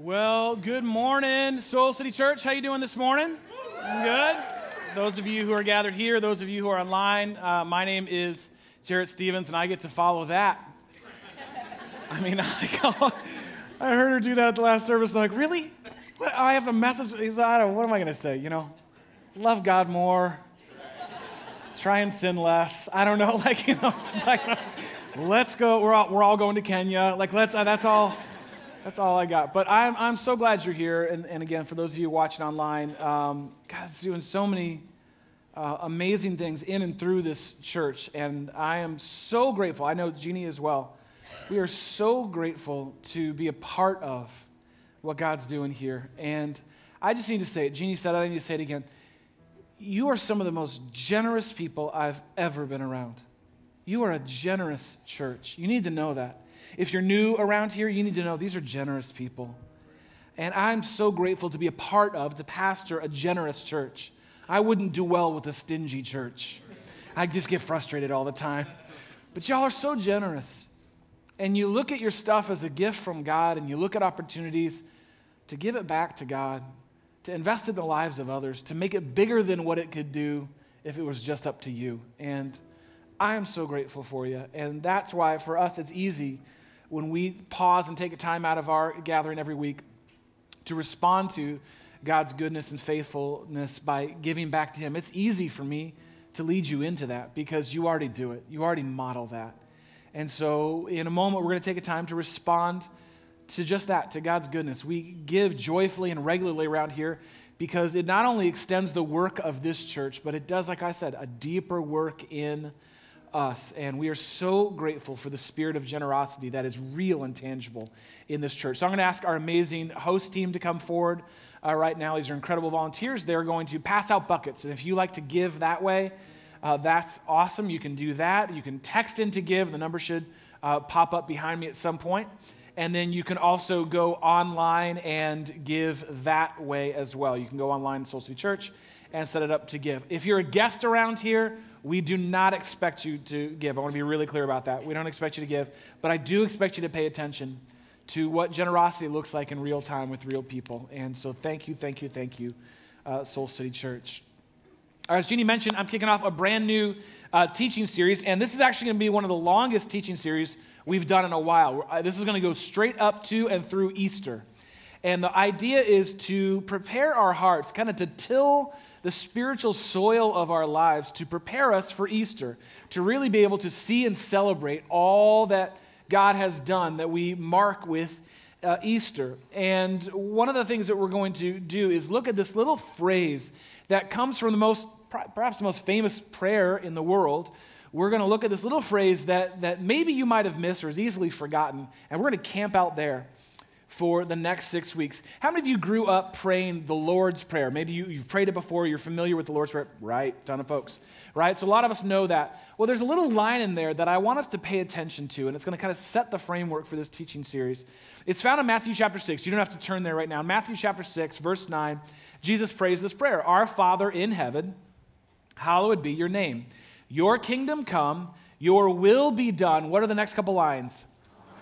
Well, good morning, Soul City Church. How you doing this morning? Good. Those of you who are gathered here, those of you who are online, uh, my name is Jarrett Stevens, and I get to follow that. I mean, I, I heard her do that at the last service. I'm like, really? What? I have a message. He's, I don't. What am I going to say? You know, love God more. Try and sin less. I don't know. Like you know, like, let's go. We're all, we're all going to Kenya. Like let's. Uh, that's all. That's all I got. But I'm, I'm so glad you're here. And, and again, for those of you watching online, um, God's doing so many uh, amazing things in and through this church. And I am so grateful. I know Jeannie as well. We are so grateful to be a part of what God's doing here. And I just need to say it. Jeannie said it. I need to say it again. You are some of the most generous people I've ever been around. You are a generous church. You need to know that. If you're new around here, you need to know these are generous people. And I'm so grateful to be a part of, to pastor a generous church. I wouldn't do well with a stingy church. I just get frustrated all the time. But y'all are so generous. And you look at your stuff as a gift from God and you look at opportunities to give it back to God, to invest in the lives of others, to make it bigger than what it could do if it was just up to you. And I am so grateful for you. And that's why for us it's easy when we pause and take a time out of our gathering every week to respond to God's goodness and faithfulness by giving back to Him. It's easy for me to lead you into that because you already do it, you already model that. And so, in a moment, we're going to take a time to respond to just that, to God's goodness. We give joyfully and regularly around here because it not only extends the work of this church, but it does, like I said, a deeper work in us. And we are so grateful for the spirit of generosity that is real and tangible in this church. So I'm going to ask our amazing host team to come forward uh, right now. These are incredible volunteers. They're going to pass out buckets. And if you like to give that way, uh, that's awesome. You can do that. You can text in to give. The number should uh, pop up behind me at some point. And then you can also go online and give that way as well. You can go online, Soul City Church, and set it up to give. If you're a guest around here, we do not expect you to give. I want to be really clear about that. We don't expect you to give, but I do expect you to pay attention to what generosity looks like in real time with real people. And so thank you, thank you, thank you, uh, Soul City Church. As Jeannie mentioned, I'm kicking off a brand new uh, teaching series, and this is actually going to be one of the longest teaching series we've done in a while. Uh, this is going to go straight up to and through Easter. And the idea is to prepare our hearts, kind of to till the spiritual soil of our lives to prepare us for Easter, to really be able to see and celebrate all that God has done that we mark with uh, Easter. And one of the things that we're going to do is look at this little phrase that comes from the most, perhaps the most famous prayer in the world. We're going to look at this little phrase that, that maybe you might have missed or is easily forgotten, and we're going to camp out there for the next six weeks. How many of you grew up praying the Lord's Prayer? Maybe you, have prayed it before, you're familiar with the Lord's Prayer. Right, ton of folks, right? So a lot of us know that. Well, there's a little line in there that I want us to pay attention to, and it's going to kind of set the framework for this teaching series. It's found in Matthew chapter 6. You don't have to turn there right now. Matthew chapter 6, verse 9, Jesus prays this prayer Our Father in heaven, hallowed be your name. Your kingdom come, your will be done. What are the next couple lines?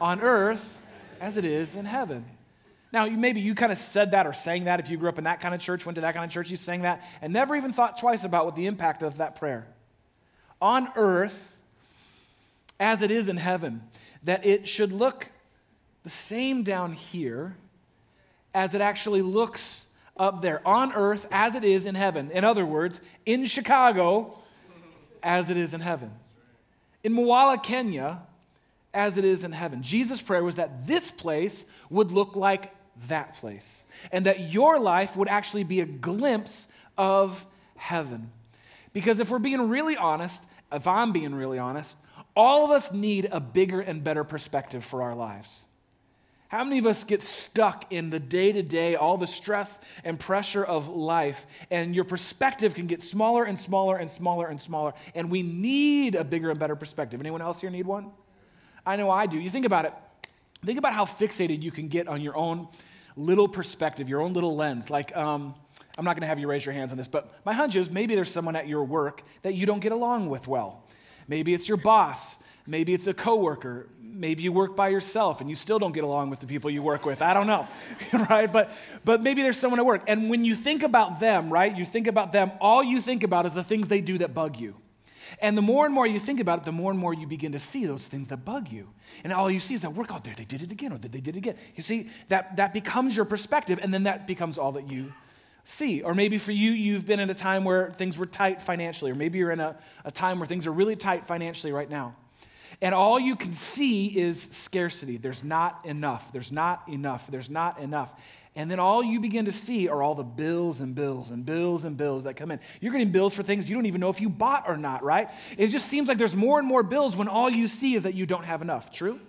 On earth as it is in heaven. Now, maybe you kind of said that or sang that if you grew up in that kind of church, went to that kind of church, you sang that, and never even thought twice about what the impact of that prayer. On earth, as it is in heaven, that it should look the same down here as it actually looks up there. On earth, as it is in heaven. In other words, in Chicago, as it is in heaven. In Moala, Kenya, as it is in heaven. Jesus' prayer was that this place would look like that place, and that your life would actually be a glimpse of heaven. Because if we're being really honest, if I'm being really honest, all of us need a bigger and better perspective for our lives. How many of us get stuck in the day to day, all the stress and pressure of life, and your perspective can get smaller and smaller and smaller and smaller, and we need a bigger and better perspective? Anyone else here need one? I know I do. You think about it. Think about how fixated you can get on your own little perspective, your own little lens. Like, um, I'm not going to have you raise your hands on this, but my hunch is maybe there's someone at your work that you don't get along with well. Maybe it's your boss. Maybe it's a coworker. Maybe you work by yourself and you still don't get along with the people you work with. I don't know, right? But, but maybe there's someone at work. And when you think about them, right, you think about them, all you think about is the things they do that bug you. And the more and more you think about it, the more and more you begin to see those things that bug you. And all you see is that work out there, they did it again, or they did it again. You see, that, that becomes your perspective, and then that becomes all that you see. Or maybe for you, you've been in a time where things were tight financially, or maybe you're in a, a time where things are really tight financially right now. And all you can see is scarcity. There's not enough. There's not enough. There's not enough. And then all you begin to see are all the bills and bills and bills and bills that come in. You're getting bills for things you don't even know if you bought or not, right? It just seems like there's more and more bills when all you see is that you don't have enough. True?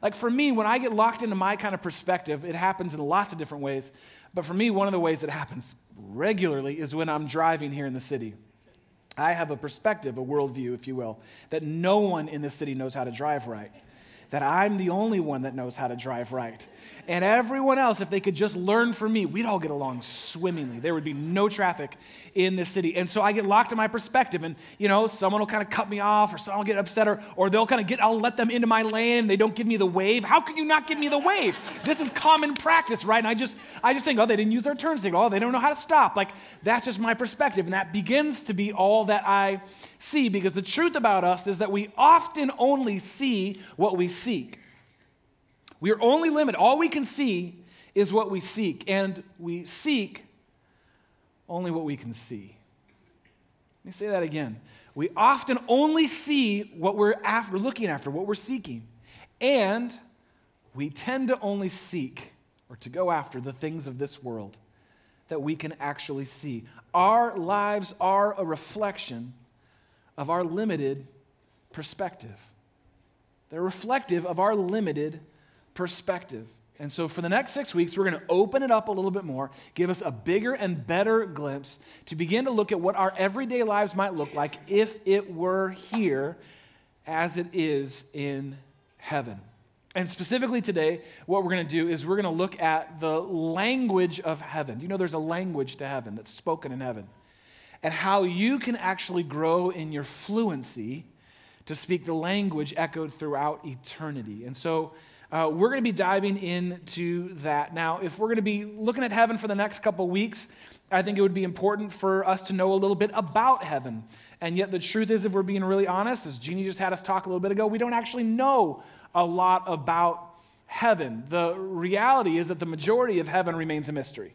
Like for me, when I get locked into my kind of perspective, it happens in lots of different ways. But for me, one of the ways it happens regularly is when I'm driving here in the city. I have a perspective, a worldview, if you will, that no one in this city knows how to drive right. That I'm the only one that knows how to drive right and everyone else, if they could just learn from me, we'd all get along swimmingly. There would be no traffic in this city. And so I get locked in my perspective, and you know, someone will kind of cut me off, or someone will get upset, or, or they'll kind of get, I'll let them into my lane, they don't give me the wave. How could you not give me the wave? This is common practice, right? And I just I just think, oh, they didn't use their turn signal, oh, they don't know how to stop. Like that's just my perspective, and that begins to be all that I see, because the truth about us is that we often only see what we seek. We are only limited. All we can see is what we seek, and we seek only what we can see. Let me say that again. We often only see what we're after, looking after, what we're seeking. And we tend to only seek or to go after the things of this world that we can actually see. Our lives are a reflection of our limited perspective. They're reflective of our limited perspective. And so, for the next six weeks, we're going to open it up a little bit more, give us a bigger and better glimpse to begin to look at what our everyday lives might look like if it were here as it is in heaven. And specifically today, what we're going to do is we're going to look at the language of heaven. You know, there's a language to heaven that's spoken in heaven, and how you can actually grow in your fluency to speak the language echoed throughout eternity. And so, uh, we're going to be diving into that. Now, if we're going to be looking at heaven for the next couple weeks, I think it would be important for us to know a little bit about heaven. And yet, the truth is, if we're being really honest, as Jeannie just had us talk a little bit ago, we don't actually know a lot about heaven. The reality is that the majority of heaven remains a mystery.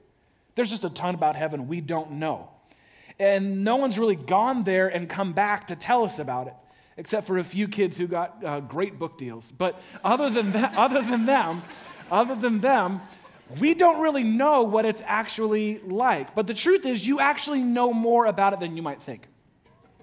There's just a ton about heaven we don't know. And no one's really gone there and come back to tell us about it except for a few kids who got uh, great book deals. But other than, that, other than them, other than them, we don't really know what it's actually like. But the truth is, you actually know more about it than you might think.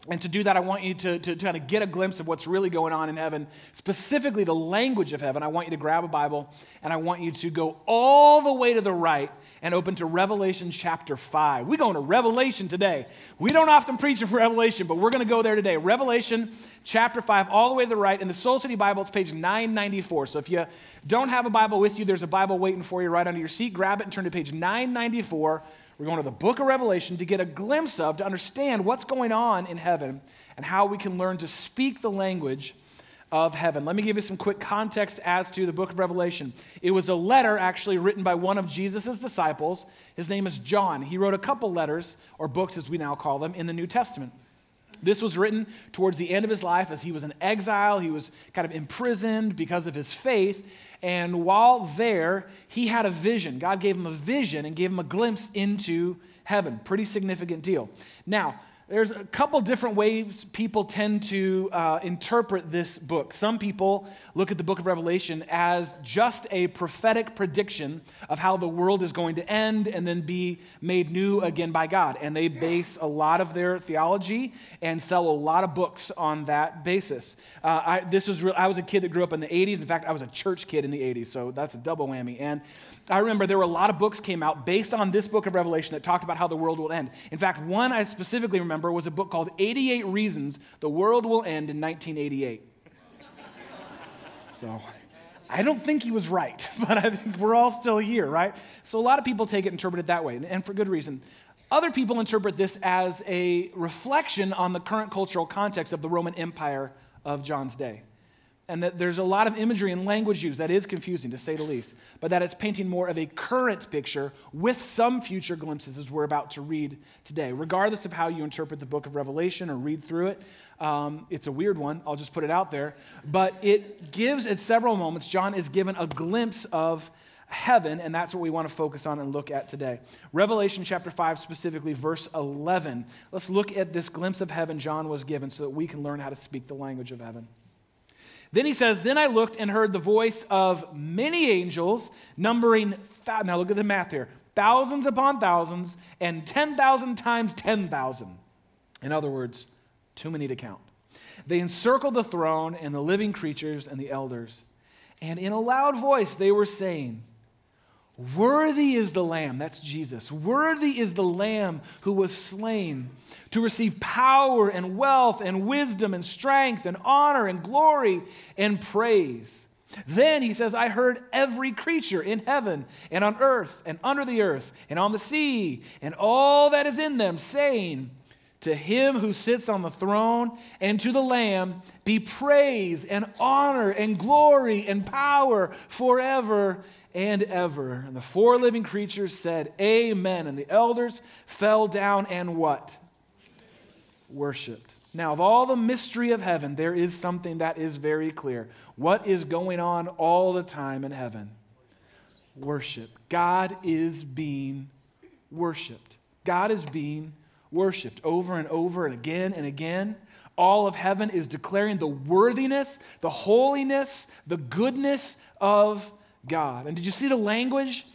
And to do that, I want you to, to, to, kind of get a glimpse of what's really going on in heaven, specifically the language of heaven. I want you to grab a Bible and I want you to go all the way to the right and open to Revelation chapter 5. We're going to Revelation today. We don't often preach of Revelation, but we're going to go there today. Revelation chapter 5, all the way to the right. In the Soul City Bible, it's page 994. So if you don't have a Bible with you, there's a Bible waiting for you right under your seat. Grab it and turn to page 994. We're going to the book of Revelation to get a glimpse of, to understand what's going on in heaven and how we can learn to speak the language of heaven. Let me give you some quick context as to the book of Revelation. It was a letter actually written by one of Jesus' disciples. His name is John. He wrote a couple letters, or books as we now call them, in the New Testament. This was written towards the end of his life as he was in exile. He was kind of imprisoned because of his faith. And while there, he had a vision. God gave him a vision and gave him a glimpse into heaven. Pretty significant deal. Now, there's a couple different ways people tend to uh, interpret this book. Some people look at the book of Revelation as just a prophetic prediction of how the world is going to end and then be made new again by God. And they base a lot of their theology and sell a lot of books on that basis. Uh, I, this was I was a kid that grew up in the 80s. In fact, I was a church kid in the 80s, so that's a double whammy. And I remember there were a lot of books came out based on this book of Revelation that talked about how the world will end. In fact, one I specifically remember was a book called 88 Reasons the World Will End in 1988. so I don't think he was right, but I think we're all still here, right? So a lot of people take it and interpret it that way, and for good reason. Other people interpret this as a reflection on the current cultural context of the Roman Empire of John's day. And that there's a lot of imagery and language used that is confusing to say the least, but that it's painting more of a current picture with some future glimpses as we're about to read today. Regardless of how you interpret the book of Revelation or read through it, um, it's a weird one, I'll just put it out there, but it gives at several moments, John is given a glimpse of heaven, and that's what we want to focus on and look at today. Revelation chapter 5, specifically verse 11. Let's look at this glimpse of heaven John was given so that we can learn how to speak the language of heaven. Then he says, Then I looked and heard the voice of many angels, numbering, now look at the math here, thousands upon thousands, and 10,000 times 10,000. In other words, too many to count. They encircled the throne and the living creatures and the elders. And in a loud voice, they were saying, Worthy is the Lamb, that's Jesus. Worthy is the Lamb who was slain to receive power and wealth and wisdom and strength and honor and glory and praise. Then he says, I heard every creature in heaven and on earth and under the earth and on the sea and all that is in them saying, To him who sits on the throne and to the Lamb be praise and honor and glory and power forever and ever. And the four living creatures said, Amen. And the elders fell down and what? Worshipped. Now, of all the mystery of heaven, there is something that is very clear. What is going on all the time in heaven? Worship. God is being worshiped. God is being worshiped over and over and again and again. All of heaven is declaring the worthiness, the holiness, the goodness of God. And did you see the language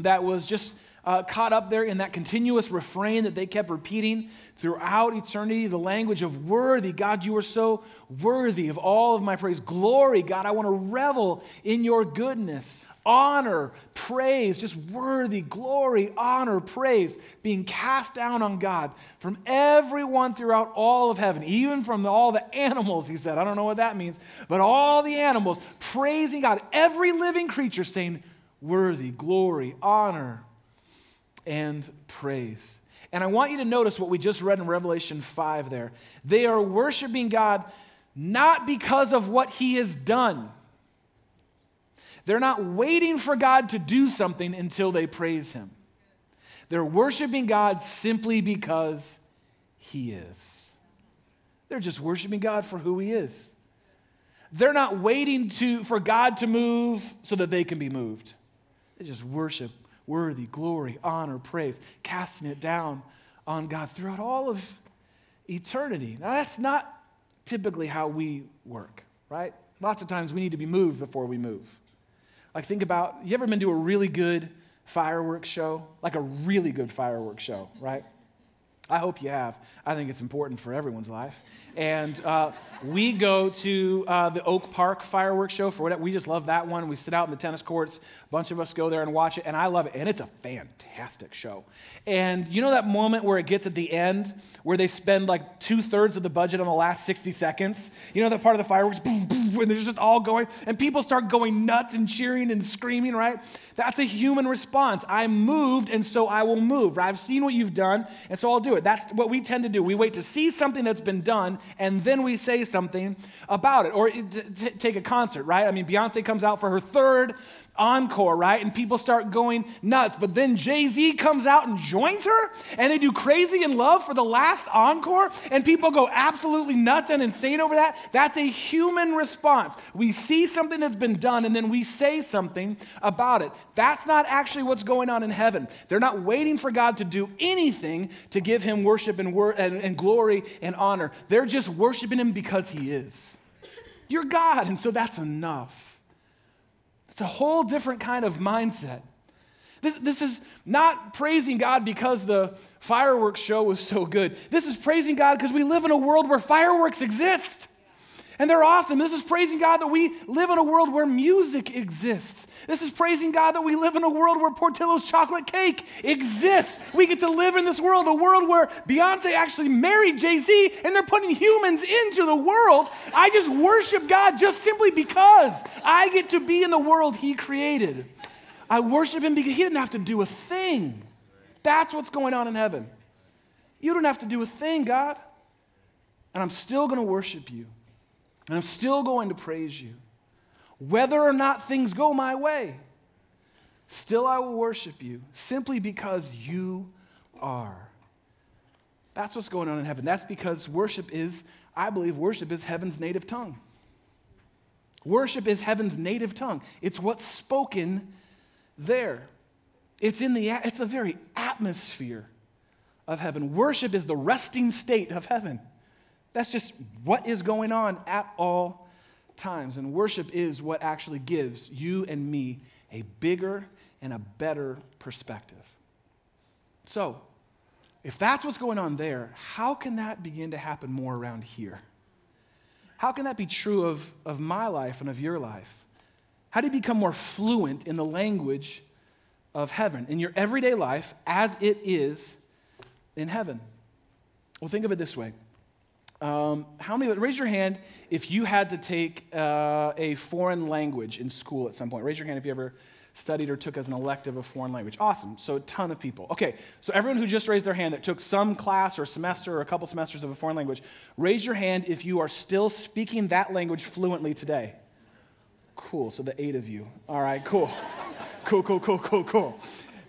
that was just uh, caught up there in that continuous refrain that they kept repeating throughout eternity? The language of worthy. God, you are so worthy of all of my praise. Glory, God, I want to revel in your goodness honor, praise, just worthy, glory, honor, praise being cast down on God from everyone throughout all of heaven, even from all the animals, he said. I don't know what that means, but all the animals praising God, every living creature saying, worthy, glory, honor, and praise. And I want you to notice what we just read in Revelation 5 there. They are worshiping God not because of what he has done they're not waiting for God to do something until they praise Him. They're worshiping God simply because He is. They're just worshiping God for who He is. They're not waiting to, for God to move so that they can be moved. They just worship, worthy, glory, honor, praise, casting it down on God throughout all of eternity. Now, that's not typically how we work, right? Lots of times we need to be moved before we move. Like, think about you ever been to a really good fireworks show? Like a really good fireworks show, right? I hope you have. I think it's important for everyone's life. And uh, we go to uh, the Oak Park fireworks show for whatever. We just love that one. We sit out in the tennis courts. A bunch of us go there and watch it, and I love it. And it's a fantastic show. And you know that moment where it gets at the end, where they spend like two thirds of the budget on the last 60 seconds? You know that part of the fireworks, boom, boom, and they're just all going, and people start going nuts and cheering and screaming, right? That's a human response. I'm moved, and so I will move. I've seen what you've done, and so I'll do it. That's what we tend to do. We wait to see something that's been done, and then we say something about it. Or t- take a concert, right? I mean, Beyonce comes out for her third encore, right? And people start going nuts. But then Jay Z comes out and joins her, and they do Crazy in Love for the last encore, and people go absolutely nuts and insane over that. That's a human response. We see something that's been done, and then we say something about it. That's not actually what's going on in heaven. They're not waiting for God to do anything to give him worship and, wor- and, and glory and honor. They're just worshiping him because he is. You're God, and so that's enough. It's a whole different kind of mindset. This, this is not praising God because the fireworks show was so good. This is praising God because we live in a world where fireworks exist. And they're awesome. This is praising God that we live in a world where music exists. This is praising God that we live in a world where Portillo's chocolate cake exists. We get to live in this world, a world where Beyonce actually married Jay Z and they're putting humans into the world. I just worship God just simply because I get to be in the world He created. I worship Him because He didn't have to do a thing. That's what's going on in heaven. You don't have to do a thing, God. And I'm still going to worship you. And I'm still going to praise you. Whether or not things go my way, still I will worship you simply because you are. That's what's going on in heaven. That's because worship is, I believe, worship is heaven's native tongue. Worship is heaven's native tongue. It's what's spoken there. It's in the it's the very atmosphere of heaven. Worship is the resting state of heaven. That's just what is going on at all times. And worship is what actually gives you and me a bigger and a better perspective. So, if that's what's going on there, how can that begin to happen more around here? How can that be true of, of my life and of your life? How do you become more fluent in the language of heaven, in your everyday life as it is in heaven? Well, think of it this way um, how many, raise your hand if you had to take uh, a foreign language in school at some point. Raise your hand if you ever studied or took as an elective a foreign language. Awesome. So a ton of people. Okay, so everyone who just raised their hand that took some class or semester or a couple semesters of a foreign language, raise your hand if you are still speaking that language fluently today. Cool. So the eight of you. All right, cool. cool, cool, cool, cool, cool.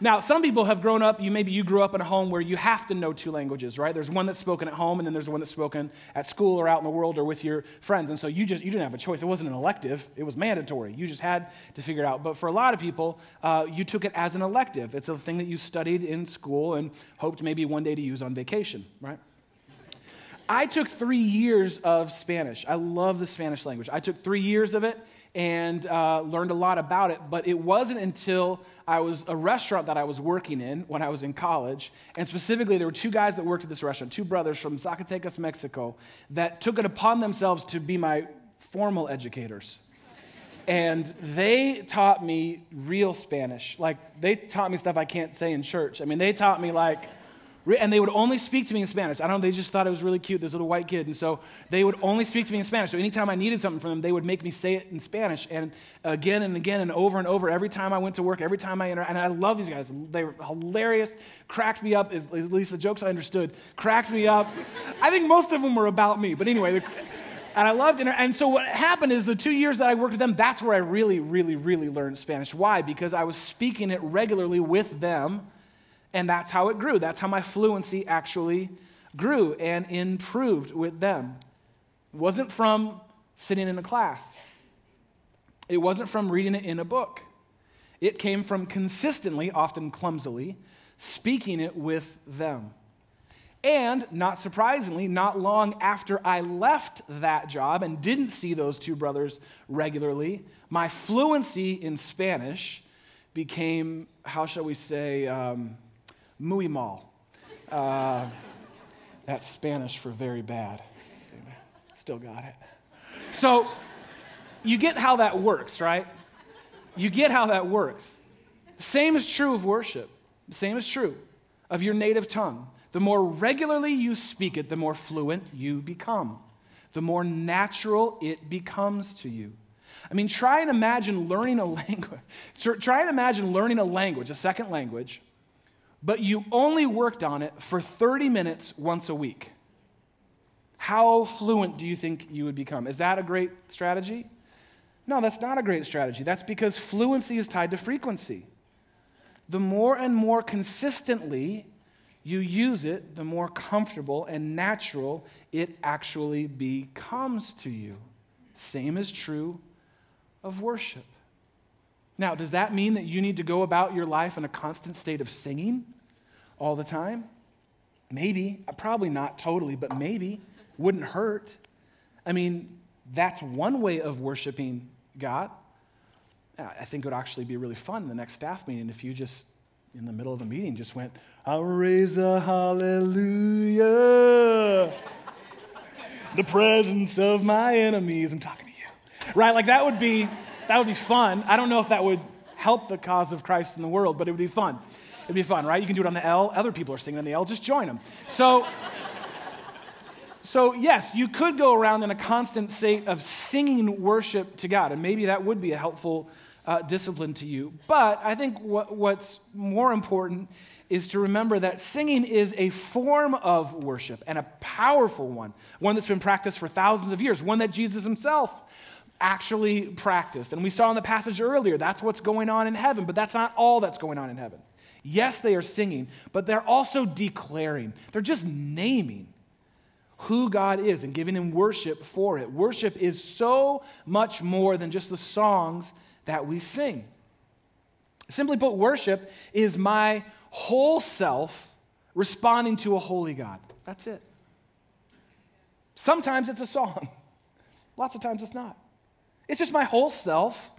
Now, some people have grown up, you maybe you grew up in a home where you have to know two languages, right? There's one that's spoken at home and then there's one that's spoken at school or out in the world or with your friends. And so you just you didn't have a choice. It wasn't an elective, it was mandatory. You just had to figure it out. But for a lot of people, uh, you took it as an elective. It's a thing that you studied in school and hoped maybe one day to use on vacation, right? I took three years of Spanish. I love the Spanish language. I took three years of it and uh, learned a lot about it. But it wasn't until I was a restaurant that I was working in when I was in college, and specifically, there were two guys that worked at this restaurant, two brothers from Zacatecas, Mexico, that took it upon themselves to be my formal educators. And they taught me real Spanish. Like, they taught me stuff I can't say in church. I mean, they taught me, like, and they would only speak to me in Spanish. I don't know, they just thought it was really cute, this little white kid. And so they would only speak to me in Spanish. So anytime I needed something from them, they would make me say it in Spanish. And again and again and over and over, every time I went to work, every time I enter, and I love these guys. They were hilarious, cracked me up, at least the jokes I understood, cracked me up. I think most of them were about me. But anyway, and I loved it. And so what happened is the two years that I worked with them, that's where I really, really, really learned Spanish. Why? Because I was speaking it regularly with them and that's how it grew. That's how my fluency actually grew and improved with them. It wasn't from sitting in a class, it wasn't from reading it in a book. It came from consistently, often clumsily, speaking it with them. And not surprisingly, not long after I left that job and didn't see those two brothers regularly, my fluency in Spanish became, how shall we say, um, muy mal. Uh, that's Spanish for very bad. Still got it. So you get how that works, right? You get how that works. The same is true of worship. The same is true of your native tongue. The more regularly you speak it, the more fluent you become, the more natural it becomes to you. I mean, try and imagine learning a language. Try and imagine learning a language, a second language, but you only worked on it for 30 minutes once a week. How fluent do you think you would become? Is that a great strategy? No, that's not a great strategy. That's because fluency is tied to frequency. The more and more consistently you use it, the more comfortable and natural it actually becomes to you. Same is true of worship. Now, does that mean that you need to go about your life in a constant state of singing all the time? Maybe. Uh, probably not totally, but maybe. Wouldn't hurt. I mean, that's one way of worshiping God. I think it would actually be really fun the next staff meeting if you just, in the middle of a meeting, just went, I'll raise a hallelujah. the presence of my enemies. I'm talking to you. Right? Like that would be that would be fun. I don't know if that would help the cause of Christ in the world, but it would be fun. It'd be fun, right? You can do it on the L. Other people are singing on the L. Just join them. So, so yes, you could go around in a constant state of singing worship to God, and maybe that would be a helpful uh, discipline to you. But I think what, what's more important is to remember that singing is a form of worship and a powerful one, one that's been practiced for thousands of years, one that Jesus himself actually practiced. And we saw in the passage earlier, that's what's going on in heaven, but that's not all that's going on in heaven. Yes, they are singing, but they're also declaring, they're just naming who God is and giving Him worship for it. Worship is so much more than just the songs that we sing. Simply put, worship is my whole self responding to a holy God. That's it. Sometimes it's a song, lots of times it's not. It's just my whole self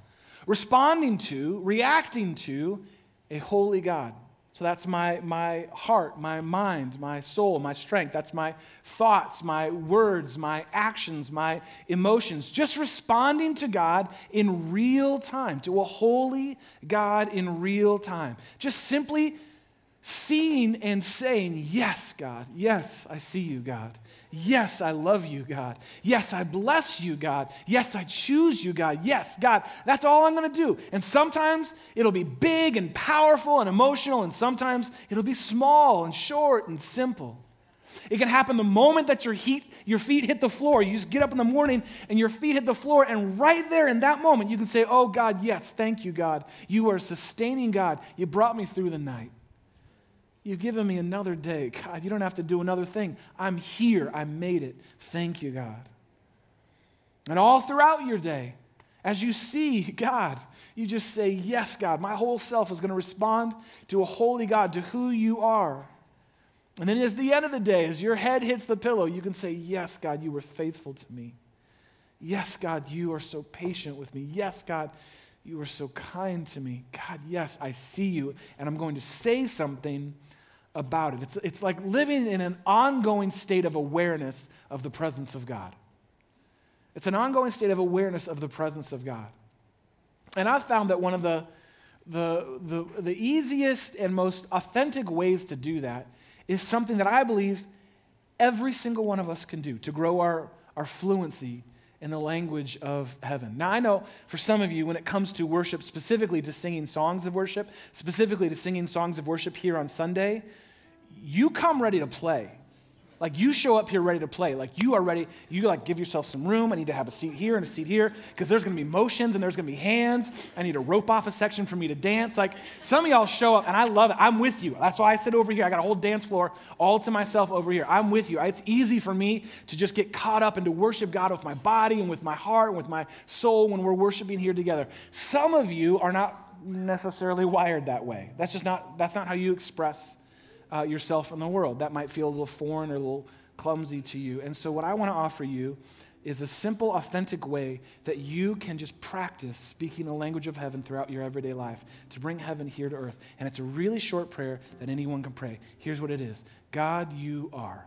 responding to, reacting to a holy God. So that's my, my heart, my mind, my soul, my strength. That's my thoughts, my words, my actions, my emotions. Just responding to God in real time, to a holy God in real time. Just simply seeing and saying, Yes, God. Yes, I see you, God. Yes, I love you, God. Yes, I bless you, God. Yes, I choose you, God. Yes, God, that's all I'm going to do. And sometimes it'll be big and powerful and emotional, and sometimes it'll be small and short and simple. It can happen the moment that your, heat, your feet hit the floor. You just get up in the morning and your feet hit the floor, and right there in that moment, you can say, Oh, God, yes, thank you, God. You are sustaining God. You brought me through the night. You've given me another day. God, you don't have to do another thing. I'm here. I made it. Thank you, God. And all throughout your day, as you see God, you just say, Yes, God. My whole self is going to respond to a holy God, to who you are. And then at the end of the day, as your head hits the pillow, you can say, Yes, God, you were faithful to me. Yes, God, you are so patient with me. Yes, God, you are so kind to me. God, yes, I see you, and I'm going to say something about it. It's, it's like living in an ongoing state of awareness of the presence of God. It's an ongoing state of awareness of the presence of God. And I've found that one of the, the, the, the easiest and most authentic ways to do that is something that I believe every single one of us can do to grow our, our fluency in the language of heaven. Now, I know for some of you, when it comes to worship, specifically to singing songs of worship, specifically to singing songs of worship here on Sunday, you come ready to play. Like you show up here ready to play. Like you are ready. You like give yourself some room. I need to have a seat here and a seat here because there's going to be motions and there's going to be hands. I need to rope off a section for me to dance. Like some of y'all show up and I love it. I'm with you. That's why I sit over here. I got a whole dance floor all to myself over here. I'm with you. It's easy for me to just get caught up and to worship God with my body and with my heart and with my soul when we're worshiping here together. Some of you are not necessarily wired that way. That's just not that's not how you express uh, yourself in the world. That might feel a little foreign or a little clumsy to you. And so, what I want to offer you is a simple, authentic way that you can just practice speaking the language of heaven throughout your everyday life to bring heaven here to earth. And it's a really short prayer that anyone can pray. Here's what it is God, you are.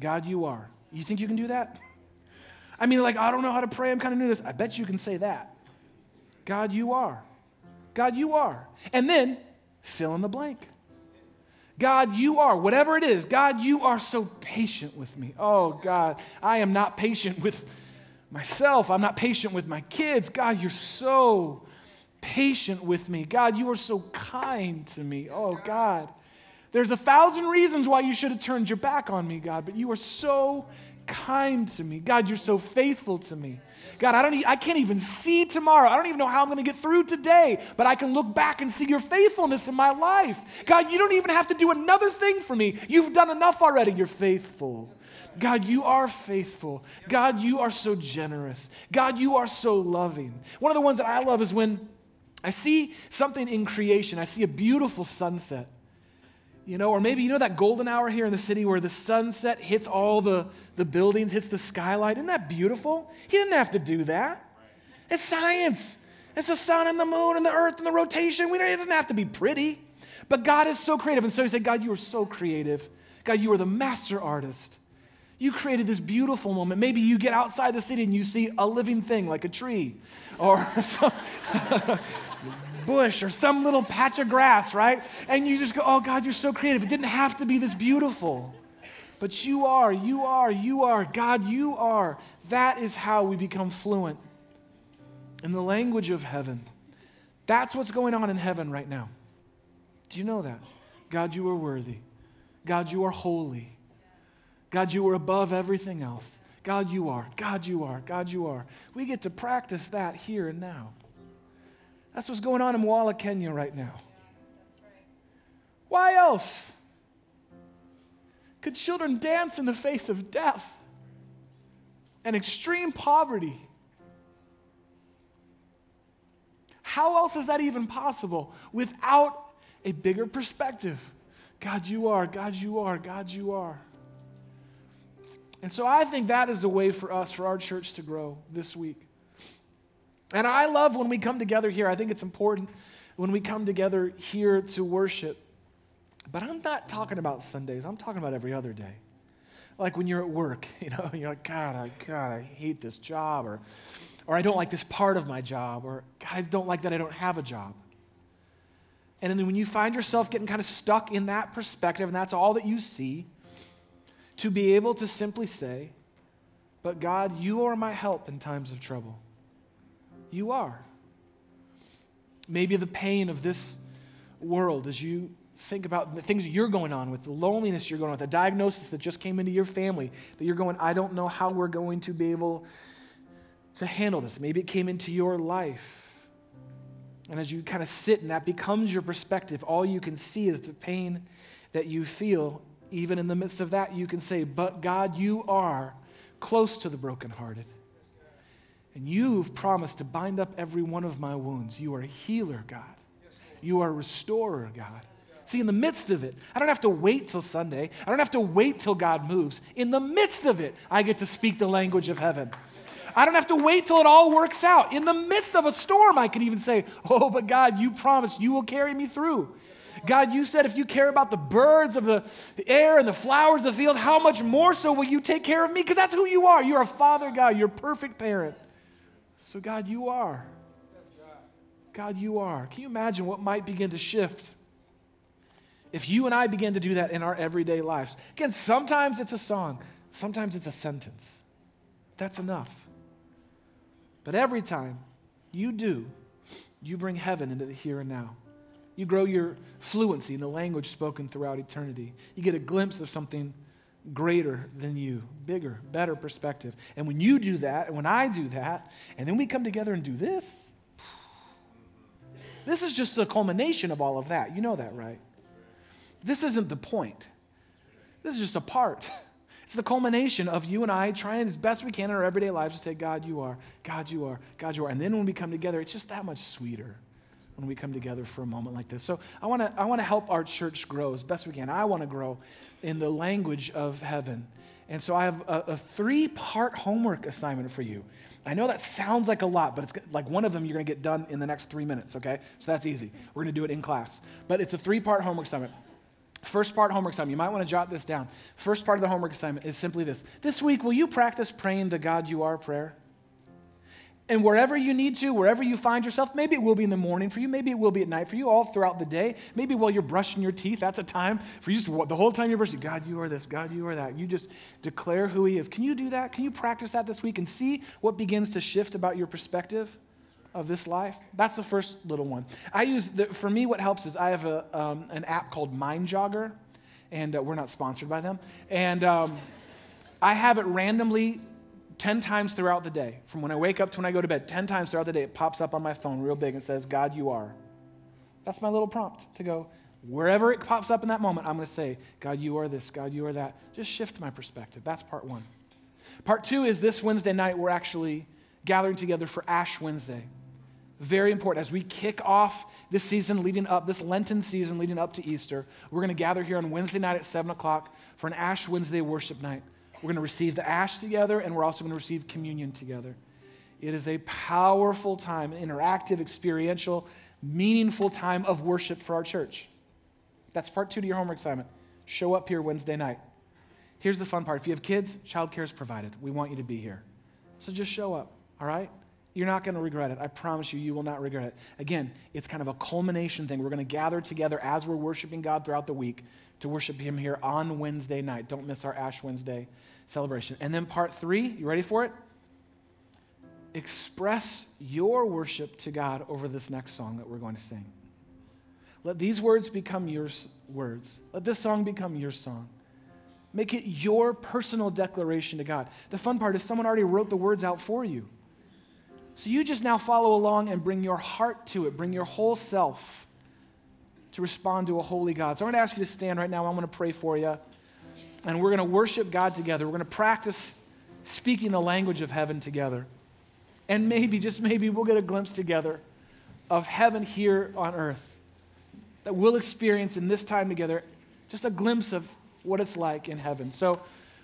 God, you are. You think you can do that? I mean, like, I don't know how to pray. I'm kind of new to this. I bet you can say that. God, you are. God, you are. And then fill in the blank. God, you are, whatever it is, God, you are so patient with me. Oh, God, I am not patient with myself. I'm not patient with my kids. God, you're so patient with me. God, you are so kind to me. Oh, God. There's a thousand reasons why you should have turned your back on me, God, but you are so kind to me. God, you're so faithful to me. God, I, don't, I can't even see tomorrow. I don't even know how I'm going to get through today, but I can look back and see your faithfulness in my life. God, you don't even have to do another thing for me. You've done enough already. You're faithful. God, you are faithful. God, you are so generous. God, you are so loving. One of the ones that I love is when I see something in creation, I see a beautiful sunset. You know, or maybe you know that golden hour here in the city where the sunset hits all the, the buildings, hits the skylight. Isn't that beautiful? He didn't have to do that. It's science. It's the sun and the moon and the earth and the rotation. We don't, it doesn't have to be pretty. But God is so creative. And so he said, God, you are so creative. God, you are the master artist. You created this beautiful moment. Maybe you get outside the city and you see a living thing like a tree or some bush or some little patch of grass, right? And you just go, oh, God, you're so creative. It didn't have to be this beautiful. But you are, you are, you are. God, you are. That is how we become fluent in the language of heaven. That's what's going on in heaven right now. Do you know that? God, you are worthy. God, you are holy. God, you are above everything else. God, you are. God, you are. God, you are. We get to practice that here and now. That's what's going on in Moala, Kenya right now. Why else could children dance in the face of death and extreme poverty? How else is that even possible without a bigger perspective? God, you are, God, you are, God, you are. And so I think that is a way for us, for our church to grow this week. And I love when we come together here. I think it's important when we come together here to worship. But I'm not talking about Sundays, I'm talking about every other day. Like when you're at work, you know, you're like, God, I, God, I hate this job, or, or I don't like this part of my job, or God, I don't like that I don't have a job. And then when you find yourself getting kind of stuck in that perspective, and that's all that you see, to be able to simply say, But God, you are my help in times of trouble. You are. Maybe the pain of this world as you think about the things you're going on with, the loneliness you're going on with, the diagnosis that just came into your family, that you're going, I don't know how we're going to be able to handle this. Maybe it came into your life. And as you kind of sit and that becomes your perspective, all you can see is the pain that you feel. Even in the midst of that, you can say, But God, you are close to the brokenhearted. And you've promised to bind up every one of my wounds. You are a healer, God. You are a restorer, God. See, in the midst of it, I don't have to wait till Sunday. I don't have to wait till God moves. In the midst of it, I get to speak the language of heaven. I don't have to wait till it all works out. In the midst of a storm, I can even say, Oh, but God, you promised you will carry me through. God, you said if you care about the birds of the air and the flowers of the field, how much more so will you take care of me? Because that's who you are. You're a father, God. You're a perfect parent. So, God, you are. God, you are. Can you imagine what might begin to shift if you and I begin to do that in our everyday lives? Again, sometimes it's a song, sometimes it's a sentence. That's enough. But every time you do, you bring heaven into the here and now. You grow your fluency in the language spoken throughout eternity. You get a glimpse of something greater than you, bigger, better perspective. And when you do that, and when I do that, and then we come together and do this, this is just the culmination of all of that. You know that, right? This isn't the point. This is just a part. It's the culmination of you and I trying as best we can in our everyday lives to say, God, you are, God, you are, God, you are. And then when we come together, it's just that much sweeter when we come together for a moment like this. So I want to I want to help our church grow as best we can. I want to grow in the language of heaven. And so I have a, a three-part homework assignment for you. I know that sounds like a lot, but it's like one of them you're going to get done in the next three minutes, okay? So that's easy. We're going to do it in class. But it's a three-part homework assignment. First part homework assignment, you might want to jot this down. First part of the homework assignment is simply this. This week, will you practice praying the God you are prayer? And wherever you need to, wherever you find yourself, maybe it will be in the morning for you, maybe it will be at night for you, all throughout the day. Maybe while you're brushing your teeth, that's a time for you just the whole time you're brushing, God, you are this, God, you are that. You just declare who He is. Can you do that? Can you practice that this week and see what begins to shift about your perspective of this life? That's the first little one. I use, the, for me, what helps is I have a, um, an app called Mind Jogger, and uh, we're not sponsored by them. And um, I have it randomly 10 times throughout the day, from when I wake up to when I go to bed, 10 times throughout the day, it pops up on my phone real big and says, God, you are. That's my little prompt to go, wherever it pops up in that moment, I'm going to say, God, you are this, God, you are that. Just shift my perspective. That's part one. Part two is this Wednesday night, we're actually gathering together for Ash Wednesday. Very important. As we kick off this season leading up, this Lenten season leading up to Easter, we're going to gather here on Wednesday night at 7 o'clock for an Ash Wednesday worship night. We're going to receive the ash together, and we're also going to receive communion together. It is a powerful time, interactive, experiential, meaningful time of worship for our church. That's part two to your homework assignment. Show up here Wednesday night. Here's the fun part if you have kids, childcare is provided. We want you to be here. So just show up, all right? You're not going to regret it. I promise you, you will not regret it. Again, it's kind of a culmination thing. We're going to gather together as we're worshiping God throughout the week to worship Him here on Wednesday night. Don't miss our Ash Wednesday celebration. And then part three, you ready for it? express your worship to God over this next song that we're going to sing. Let these words become your words. Let this song become your song. Make it your personal declaration to God. The fun part is someone already wrote the words out for you. So you just now follow along and bring your heart to it, bring your whole self to respond to a holy God. So I'm going to ask you to stand right now. I'm going to pray for you. And we're going to worship God together. We're going to practice speaking the language of heaven together. And maybe, just maybe, we'll get a glimpse together of heaven here on earth that we'll experience in this time together, just a glimpse of what it's like in heaven. So,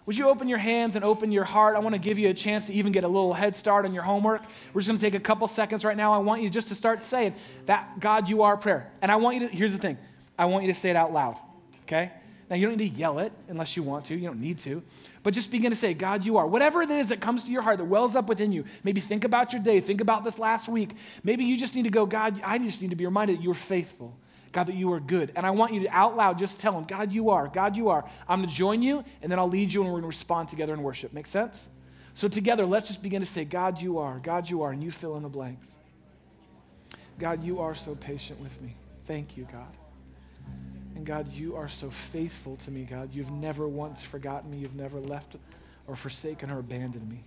would you open your hands and open your heart? I want to give you a chance to even get a little head start on your homework. We're just going to take a couple seconds right now. I want you just to start saying that God, you are prayer. And I want you to, here's the thing I want you to say it out loud, okay? Now, you don't need to yell it unless you want to. You don't need to. But just begin to say, God, you are. Whatever it is that comes to your heart, that wells up within you. Maybe think about your day. Think about this last week. Maybe you just need to go, God, I just need to be reminded that you are faithful. God, that you are good. And I want you to out loud just tell him, God, you are. God, you are. I'm going to join you, and then I'll lead you, and we're going to respond together in worship. Make sense? So, together, let's just begin to say, God, you are. God, you are. And you fill in the blanks. God, you are so patient with me. Thank you, God. And God, you are so faithful to me, God. You've never once forgotten me. You've never left or forsaken or abandoned me.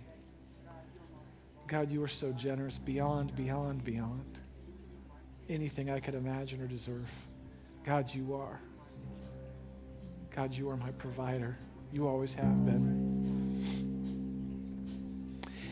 God, you are so generous beyond, beyond, beyond anything I could imagine or deserve. God, you are. God, you are my provider. You always have been.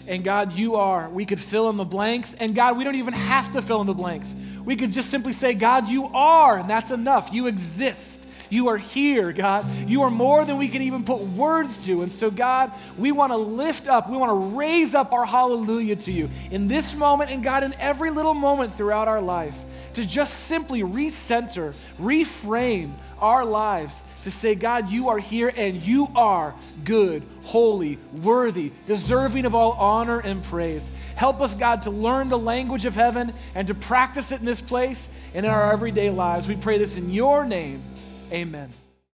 And God, you are. We could fill in the blanks. And God, we don't even have to fill in the blanks. We could just simply say, God, you are. And that's enough. You exist. You are here, God. You are more than we can even put words to. And so, God, we want to lift up, we want to raise up our hallelujah to you in this moment, and God, in every little moment throughout our life, to just simply recenter, reframe our lives to say, God, you are here and you are good, holy, worthy, deserving of all honor and praise. Help us, God, to learn the language of heaven and to practice it in this place and in our everyday lives. We pray this in your name. Amen.